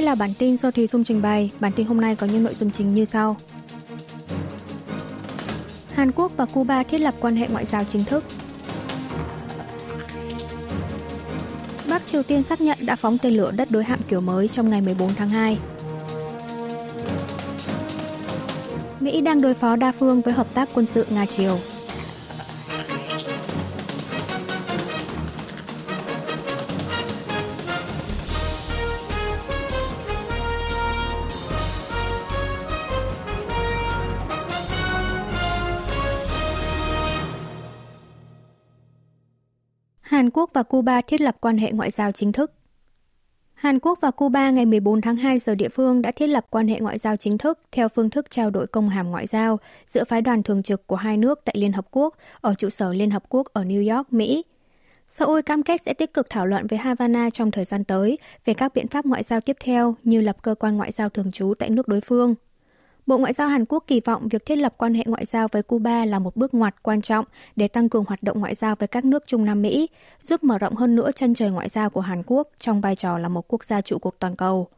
đây là bản tin do Thùy Dung trình bày. Bản tin hôm nay có những nội dung chính như sau. Hàn Quốc và Cuba thiết lập quan hệ ngoại giao chính thức. Bắc Triều Tiên xác nhận đã phóng tên lửa đất đối hạm kiểu mới trong ngày 14 tháng 2. Mỹ đang đối phó đa phương với hợp tác quân sự Nga-Triều. Hàn Quốc và Cuba thiết lập quan hệ ngoại giao chính thức. Hàn Quốc và Cuba ngày 14 tháng 2 giờ địa phương đã thiết lập quan hệ ngoại giao chính thức theo phương thức trao đổi công hàm ngoại giao giữa phái đoàn thường trực của hai nước tại Liên Hợp Quốc ở trụ sở Liên Hợp Quốc ở New York, Mỹ. Seoul cam kết sẽ tích cực thảo luận với Havana trong thời gian tới về các biện pháp ngoại giao tiếp theo như lập cơ quan ngoại giao thường trú tại nước đối phương. Bộ Ngoại giao Hàn Quốc kỳ vọng việc thiết lập quan hệ ngoại giao với Cuba là một bước ngoặt quan trọng để tăng cường hoạt động ngoại giao với các nước Trung Nam Mỹ, giúp mở rộng hơn nữa chân trời ngoại giao của Hàn Quốc trong vai trò là một quốc gia trụ cột toàn cầu.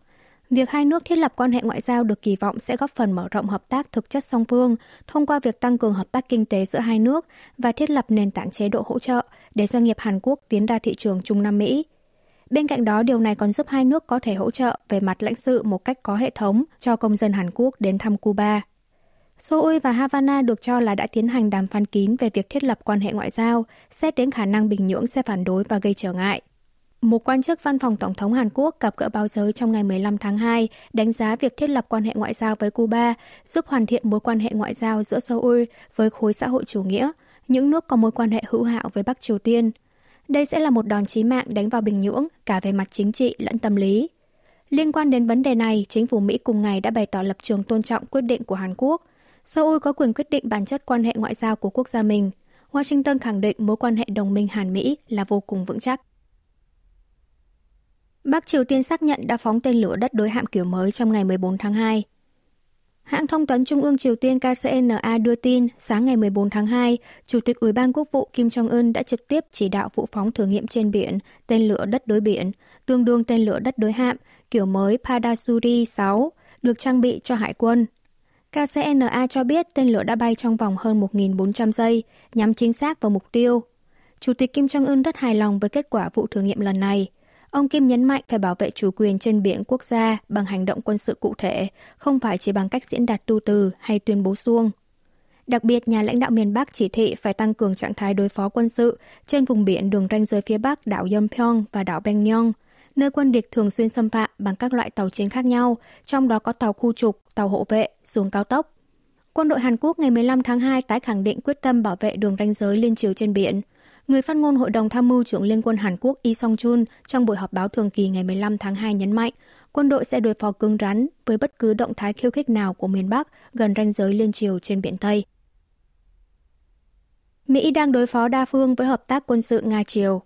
Việc hai nước thiết lập quan hệ ngoại giao được kỳ vọng sẽ góp phần mở rộng hợp tác thực chất song phương thông qua việc tăng cường hợp tác kinh tế giữa hai nước và thiết lập nền tảng chế độ hỗ trợ để doanh nghiệp Hàn Quốc tiến ra thị trường Trung Nam Mỹ. Bên cạnh đó, điều này còn giúp hai nước có thể hỗ trợ về mặt lãnh sự một cách có hệ thống cho công dân Hàn Quốc đến thăm Cuba. Seoul và Havana được cho là đã tiến hành đàm phán kín về việc thiết lập quan hệ ngoại giao, xét đến khả năng Bình Nhưỡng sẽ phản đối và gây trở ngại. Một quan chức văn phòng Tổng thống Hàn Quốc gặp gỡ báo giới trong ngày 15 tháng 2 đánh giá việc thiết lập quan hệ ngoại giao với Cuba giúp hoàn thiện mối quan hệ ngoại giao giữa Seoul với khối xã hội chủ nghĩa, những nước có mối quan hệ hữu hảo với Bắc Triều Tiên – đây sẽ là một đòn chí mạng đánh vào Bình Nhưỡng cả về mặt chính trị lẫn tâm lý. Liên quan đến vấn đề này, chính phủ Mỹ cùng ngày đã bày tỏ lập trường tôn trọng quyết định của Hàn Quốc. Seoul có quyền quyết định bản chất quan hệ ngoại giao của quốc gia mình. Washington khẳng định mối quan hệ đồng minh Hàn-Mỹ là vô cùng vững chắc. Bắc Triều Tiên xác nhận đã phóng tên lửa đất đối hạm kiểu mới trong ngày 14 tháng 2. Hãng thông tấn Trung ương Triều Tiên KCNA đưa tin sáng ngày 14 tháng 2, Chủ tịch Ủy ban Quốc vụ Kim Jong-un đã trực tiếp chỉ đạo vụ phóng thử nghiệm trên biển tên lửa đất đối biển, tương đương tên lửa đất đối hạm kiểu mới Padasuri 6, được trang bị cho hải quân. KCNA cho biết tên lửa đã bay trong vòng hơn 1.400 giây, nhắm chính xác vào mục tiêu. Chủ tịch Kim Jong-un rất hài lòng với kết quả vụ thử nghiệm lần này – Ông Kim nhấn mạnh phải bảo vệ chủ quyền trên biển quốc gia bằng hành động quân sự cụ thể, không phải chỉ bằng cách diễn đạt tu từ hay tuyên bố xuông. Đặc biệt, nhà lãnh đạo miền Bắc chỉ thị phải tăng cường trạng thái đối phó quân sự trên vùng biển đường ranh giới phía Bắc đảo Yeonpyeong và đảo Bengyong, nơi quân địch thường xuyên xâm phạm bằng các loại tàu chiến khác nhau, trong đó có tàu khu trục, tàu hộ vệ, xuồng cao tốc. Quân đội Hàn Quốc ngày 15 tháng 2 tái khẳng định quyết tâm bảo vệ đường ranh giới liên triều trên biển – Người phát ngôn Hội đồng Tham mưu trưởng Liên quân Hàn Quốc Lee Song-chun trong buổi họp báo thường kỳ ngày 15 tháng 2 nhấn mạnh, quân đội sẽ đối phó cứng rắn với bất cứ động thái khiêu khích nào của miền Bắc gần ranh giới liên triều trên biển Tây. Mỹ đang đối phó đa phương với hợp tác quân sự Nga-Triều.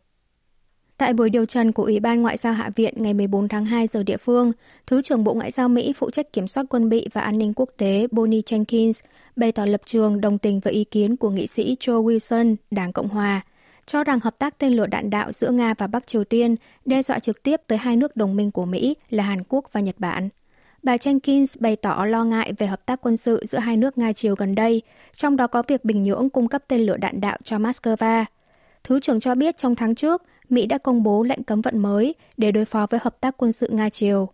Tại buổi điều trần của Ủy ban Ngoại giao Hạ viện ngày 14 tháng 2 giờ địa phương, Thứ trưởng Bộ Ngoại giao Mỹ phụ trách kiểm soát quân bị và an ninh quốc tế Bonnie Jenkins bày tỏ lập trường đồng tình với ý kiến của nghị sĩ Joe Wilson, Đảng Cộng Hòa – cho rằng hợp tác tên lửa đạn đạo giữa Nga và Bắc Triều Tiên đe dọa trực tiếp tới hai nước đồng minh của Mỹ là Hàn Quốc và Nhật Bản. Bà Jenkins bày tỏ lo ngại về hợp tác quân sự giữa hai nước Nga Triều gần đây, trong đó có việc Bình Nhưỡng cung cấp tên lửa đạn đạo cho Moscow. Thứ trưởng cho biết trong tháng trước, Mỹ đã công bố lệnh cấm vận mới để đối phó với hợp tác quân sự Nga Triều.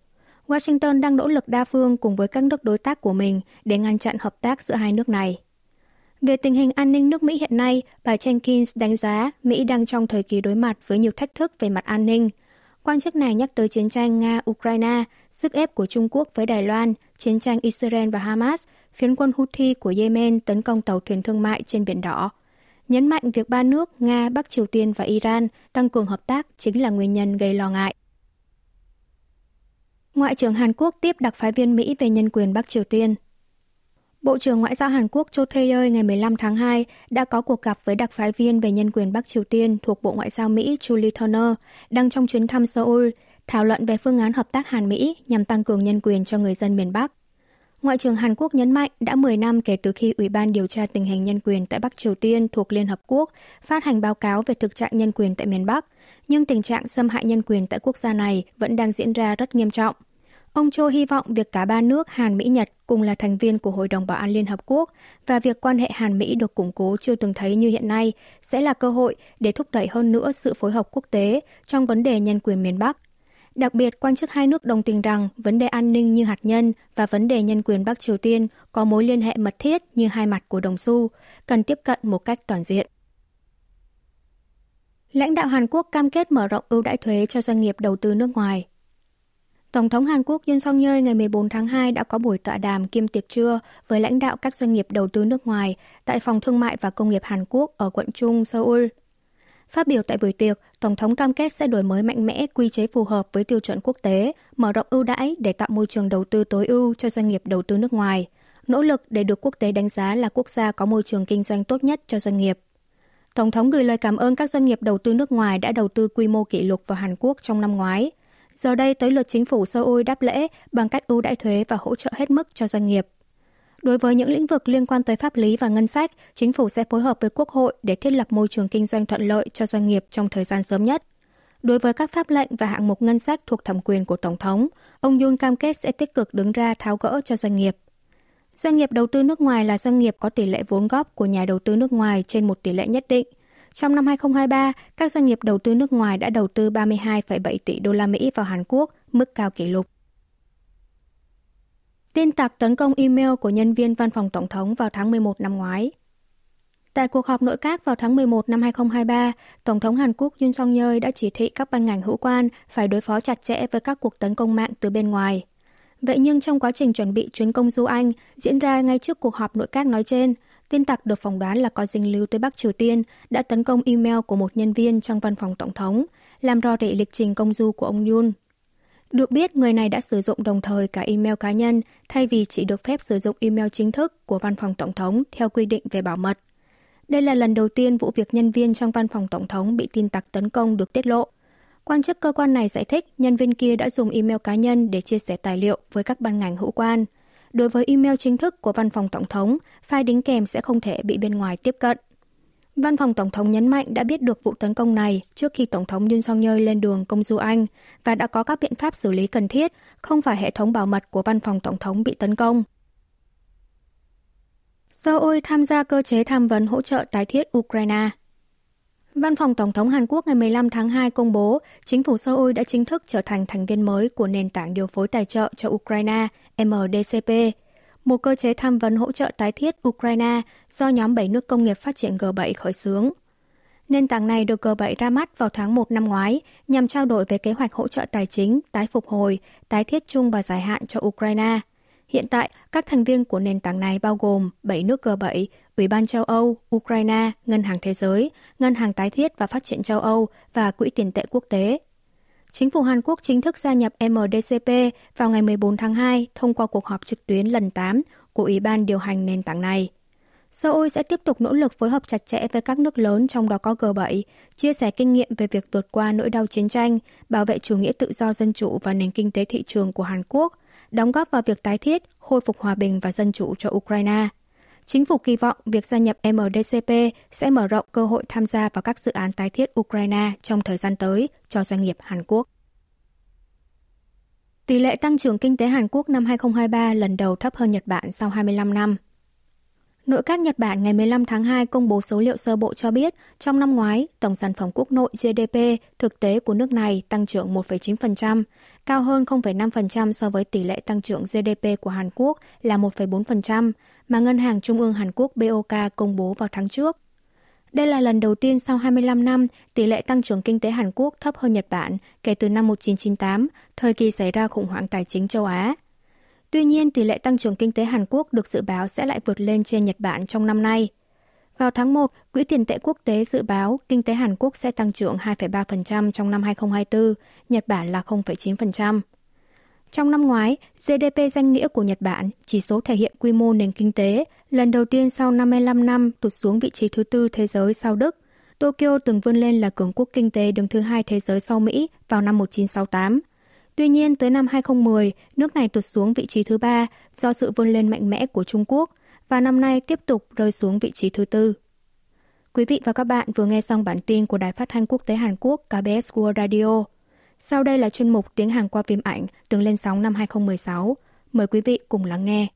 Washington đang nỗ lực đa phương cùng với các nước đối tác của mình để ngăn chặn hợp tác giữa hai nước này. Về tình hình an ninh nước Mỹ hiện nay, bà Jenkins đánh giá Mỹ đang trong thời kỳ đối mặt với nhiều thách thức về mặt an ninh. Quan chức này nhắc tới chiến tranh Nga-Ukraine, sức ép của Trung Quốc với Đài Loan, chiến tranh Israel và Hamas, phiến quân Houthi của Yemen tấn công tàu thuyền thương mại trên Biển Đỏ. Nhấn mạnh việc ba nước Nga, Bắc Triều Tiên và Iran tăng cường hợp tác chính là nguyên nhân gây lo ngại. Ngoại trưởng Hàn Quốc tiếp đặc phái viên Mỹ về nhân quyền Bắc Triều Tiên Bộ trưởng Ngoại giao Hàn Quốc Cho Tae-yeol ngày 15 tháng 2 đã có cuộc gặp với đặc phái viên về nhân quyền Bắc Triều Tiên thuộc Bộ Ngoại giao Mỹ Julie Turner đang trong chuyến thăm Seoul, thảo luận về phương án hợp tác Hàn-Mỹ nhằm tăng cường nhân quyền cho người dân miền Bắc. Ngoại trưởng Hàn Quốc nhấn mạnh đã 10 năm kể từ khi Ủy ban điều tra tình hình nhân quyền tại Bắc Triều Tiên thuộc Liên Hợp Quốc phát hành báo cáo về thực trạng nhân quyền tại miền Bắc, nhưng tình trạng xâm hại nhân quyền tại quốc gia này vẫn đang diễn ra rất nghiêm trọng – Ông Cho hy vọng việc cả ba nước Hàn, Mỹ, Nhật cùng là thành viên của Hội đồng Bảo an Liên Hợp Quốc và việc quan hệ Hàn Mỹ được củng cố chưa từng thấy như hiện nay sẽ là cơ hội để thúc đẩy hơn nữa sự phối hợp quốc tế trong vấn đề nhân quyền miền Bắc. Đặc biệt, quan chức hai nước đồng tình rằng vấn đề an ninh như hạt nhân và vấn đề nhân quyền Bắc Triều Tiên có mối liên hệ mật thiết như hai mặt của đồng xu, cần tiếp cận một cách toàn diện. Lãnh đạo Hàn Quốc cam kết mở rộng ưu đãi thuế cho doanh nghiệp đầu tư nước ngoài. Tổng thống Hàn Quốc Yoon song yeol ngày 14 tháng 2 đã có buổi tọa đàm kiêm tiệc trưa với lãnh đạo các doanh nghiệp đầu tư nước ngoài tại Phòng Thương mại và Công nghiệp Hàn Quốc ở quận Trung, Seoul. Phát biểu tại buổi tiệc, Tổng thống cam kết sẽ đổi mới mạnh mẽ quy chế phù hợp với tiêu chuẩn quốc tế, mở rộng ưu đãi để tạo môi trường đầu tư tối ưu cho doanh nghiệp đầu tư nước ngoài, nỗ lực để được quốc tế đánh giá là quốc gia có môi trường kinh doanh tốt nhất cho doanh nghiệp. Tổng thống gửi lời cảm ơn các doanh nghiệp đầu tư nước ngoài đã đầu tư quy mô kỷ lục vào Hàn Quốc trong năm ngoái. Giờ đây tới lượt chính phủ Seoul đáp lễ bằng cách ưu đãi thuế và hỗ trợ hết mức cho doanh nghiệp. Đối với những lĩnh vực liên quan tới pháp lý và ngân sách, chính phủ sẽ phối hợp với Quốc hội để thiết lập môi trường kinh doanh thuận lợi cho doanh nghiệp trong thời gian sớm nhất. Đối với các pháp lệnh và hạng mục ngân sách thuộc thẩm quyền của Tổng thống, ông Yun cam kết sẽ tích cực đứng ra tháo gỡ cho doanh nghiệp. Doanh nghiệp đầu tư nước ngoài là doanh nghiệp có tỷ lệ vốn góp của nhà đầu tư nước ngoài trên một tỷ lệ nhất định. Trong năm 2023, các doanh nghiệp đầu tư nước ngoài đã đầu tư 32,7 tỷ đô la Mỹ vào Hàn Quốc, mức cao kỷ lục. Tin tặc tấn công email của nhân viên văn phòng Tổng thống vào tháng 11 năm ngoái. Tại cuộc họp nội các vào tháng 11 năm 2023, Tổng thống Hàn Quốc Yoon song yeol đã chỉ thị các ban ngành hữu quan phải đối phó chặt chẽ với các cuộc tấn công mạng từ bên ngoài. Vậy nhưng trong quá trình chuẩn bị chuyến công du Anh diễn ra ngay trước cuộc họp nội các nói trên, tin tặc được phỏng đoán là có dính lưu tới Bắc Triều Tiên đã tấn công email của một nhân viên trong văn phòng Tổng thống, làm rò rỉ lịch trình công du của ông Yoon. Được biết, người này đã sử dụng đồng thời cả email cá nhân thay vì chỉ được phép sử dụng email chính thức của văn phòng Tổng thống theo quy định về bảo mật. Đây là lần đầu tiên vụ việc nhân viên trong văn phòng Tổng thống bị tin tặc tấn công được tiết lộ. Quan chức cơ quan này giải thích nhân viên kia đã dùng email cá nhân để chia sẻ tài liệu với các ban ngành hữu quan. Đối với email chính thức của văn phòng Tổng thống, file đính kèm sẽ không thể bị bên ngoài tiếp cận. Văn phòng Tổng thống nhấn mạnh đã biết được vụ tấn công này trước khi Tổng thống Yoon song yeol lên đường công du Anh và đã có các biện pháp xử lý cần thiết, không phải hệ thống bảo mật của Văn phòng Tổng thống bị tấn công. Seoul tham gia cơ chế tham vấn hỗ trợ tái thiết Ukraine. Văn phòng Tổng thống Hàn Quốc ngày 15 tháng 2 công bố chính phủ Seoul đã chính thức trở thành thành viên mới của nền tảng điều phối tài trợ cho Ukraine MDCP, một cơ chế tham vấn hỗ trợ tái thiết Ukraine do nhóm 7 nước công nghiệp phát triển G7 khởi xướng. Nền tảng này được G7 ra mắt vào tháng 1 năm ngoái nhằm trao đổi về kế hoạch hỗ trợ tài chính, tái phục hồi, tái thiết chung và dài hạn cho Ukraine. Hiện tại, các thành viên của nền tảng này bao gồm 7 nước G7, Ủy ban châu Âu, Ukraine, Ngân hàng Thế giới, Ngân hàng Tái thiết và Phát triển châu Âu và Quỹ tiền tệ quốc tế. Chính phủ Hàn Quốc chính thức gia nhập MDCP vào ngày 14 tháng 2 thông qua cuộc họp trực tuyến lần 8 của Ủy ban điều hành nền tảng này. Seoul sẽ tiếp tục nỗ lực phối hợp chặt chẽ với các nước lớn trong đó có G7, chia sẻ kinh nghiệm về việc vượt qua nỗi đau chiến tranh, bảo vệ chủ nghĩa tự do dân chủ và nền kinh tế thị trường của Hàn Quốc, đóng góp vào việc tái thiết, khôi phục hòa bình và dân chủ cho Ukraine. Chính phủ kỳ vọng việc gia nhập MDCP sẽ mở rộng cơ hội tham gia vào các dự án tái thiết Ukraine trong thời gian tới cho doanh nghiệp Hàn Quốc. Tỷ lệ tăng trưởng kinh tế Hàn Quốc năm 2023 lần đầu thấp hơn Nhật Bản sau 25 năm. Nội các Nhật Bản ngày 15 tháng 2 công bố số liệu sơ bộ cho biết trong năm ngoái, tổng sản phẩm quốc nội GDP thực tế của nước này tăng trưởng 1,9%, cao hơn 0,5% so với tỷ lệ tăng trưởng GDP của Hàn Quốc là 1,4%, mà Ngân hàng Trung ương Hàn Quốc BOK công bố vào tháng trước. Đây là lần đầu tiên sau 25 năm, tỷ lệ tăng trưởng kinh tế Hàn Quốc thấp hơn Nhật Bản kể từ năm 1998, thời kỳ xảy ra khủng hoảng tài chính châu Á. Tuy nhiên, tỷ lệ tăng trưởng kinh tế Hàn Quốc được dự báo sẽ lại vượt lên trên Nhật Bản trong năm nay. Vào tháng 1, Quỹ tiền tệ quốc tế dự báo kinh tế Hàn Quốc sẽ tăng trưởng 2,3% trong năm 2024, Nhật Bản là 0,9%. Trong năm ngoái, GDP danh nghĩa của Nhật Bản, chỉ số thể hiện quy mô nền kinh tế, lần đầu tiên sau 55 năm tụt xuống vị trí thứ tư thế giới sau Đức. Tokyo từng vươn lên là cường quốc kinh tế đứng thứ hai thế giới sau Mỹ vào năm 1968. Tuy nhiên, tới năm 2010, nước này tụt xuống vị trí thứ ba do sự vươn lên mạnh mẽ của Trung Quốc và năm nay tiếp tục rơi xuống vị trí thứ tư. Quý vị và các bạn vừa nghe xong bản tin của Đài Phát thanh Quốc tế Hàn Quốc KBS World Radio. Sau đây là chuyên mục tiếng Hàn qua phim ảnh từng lên sóng năm 2016. Mời quý vị cùng lắng nghe.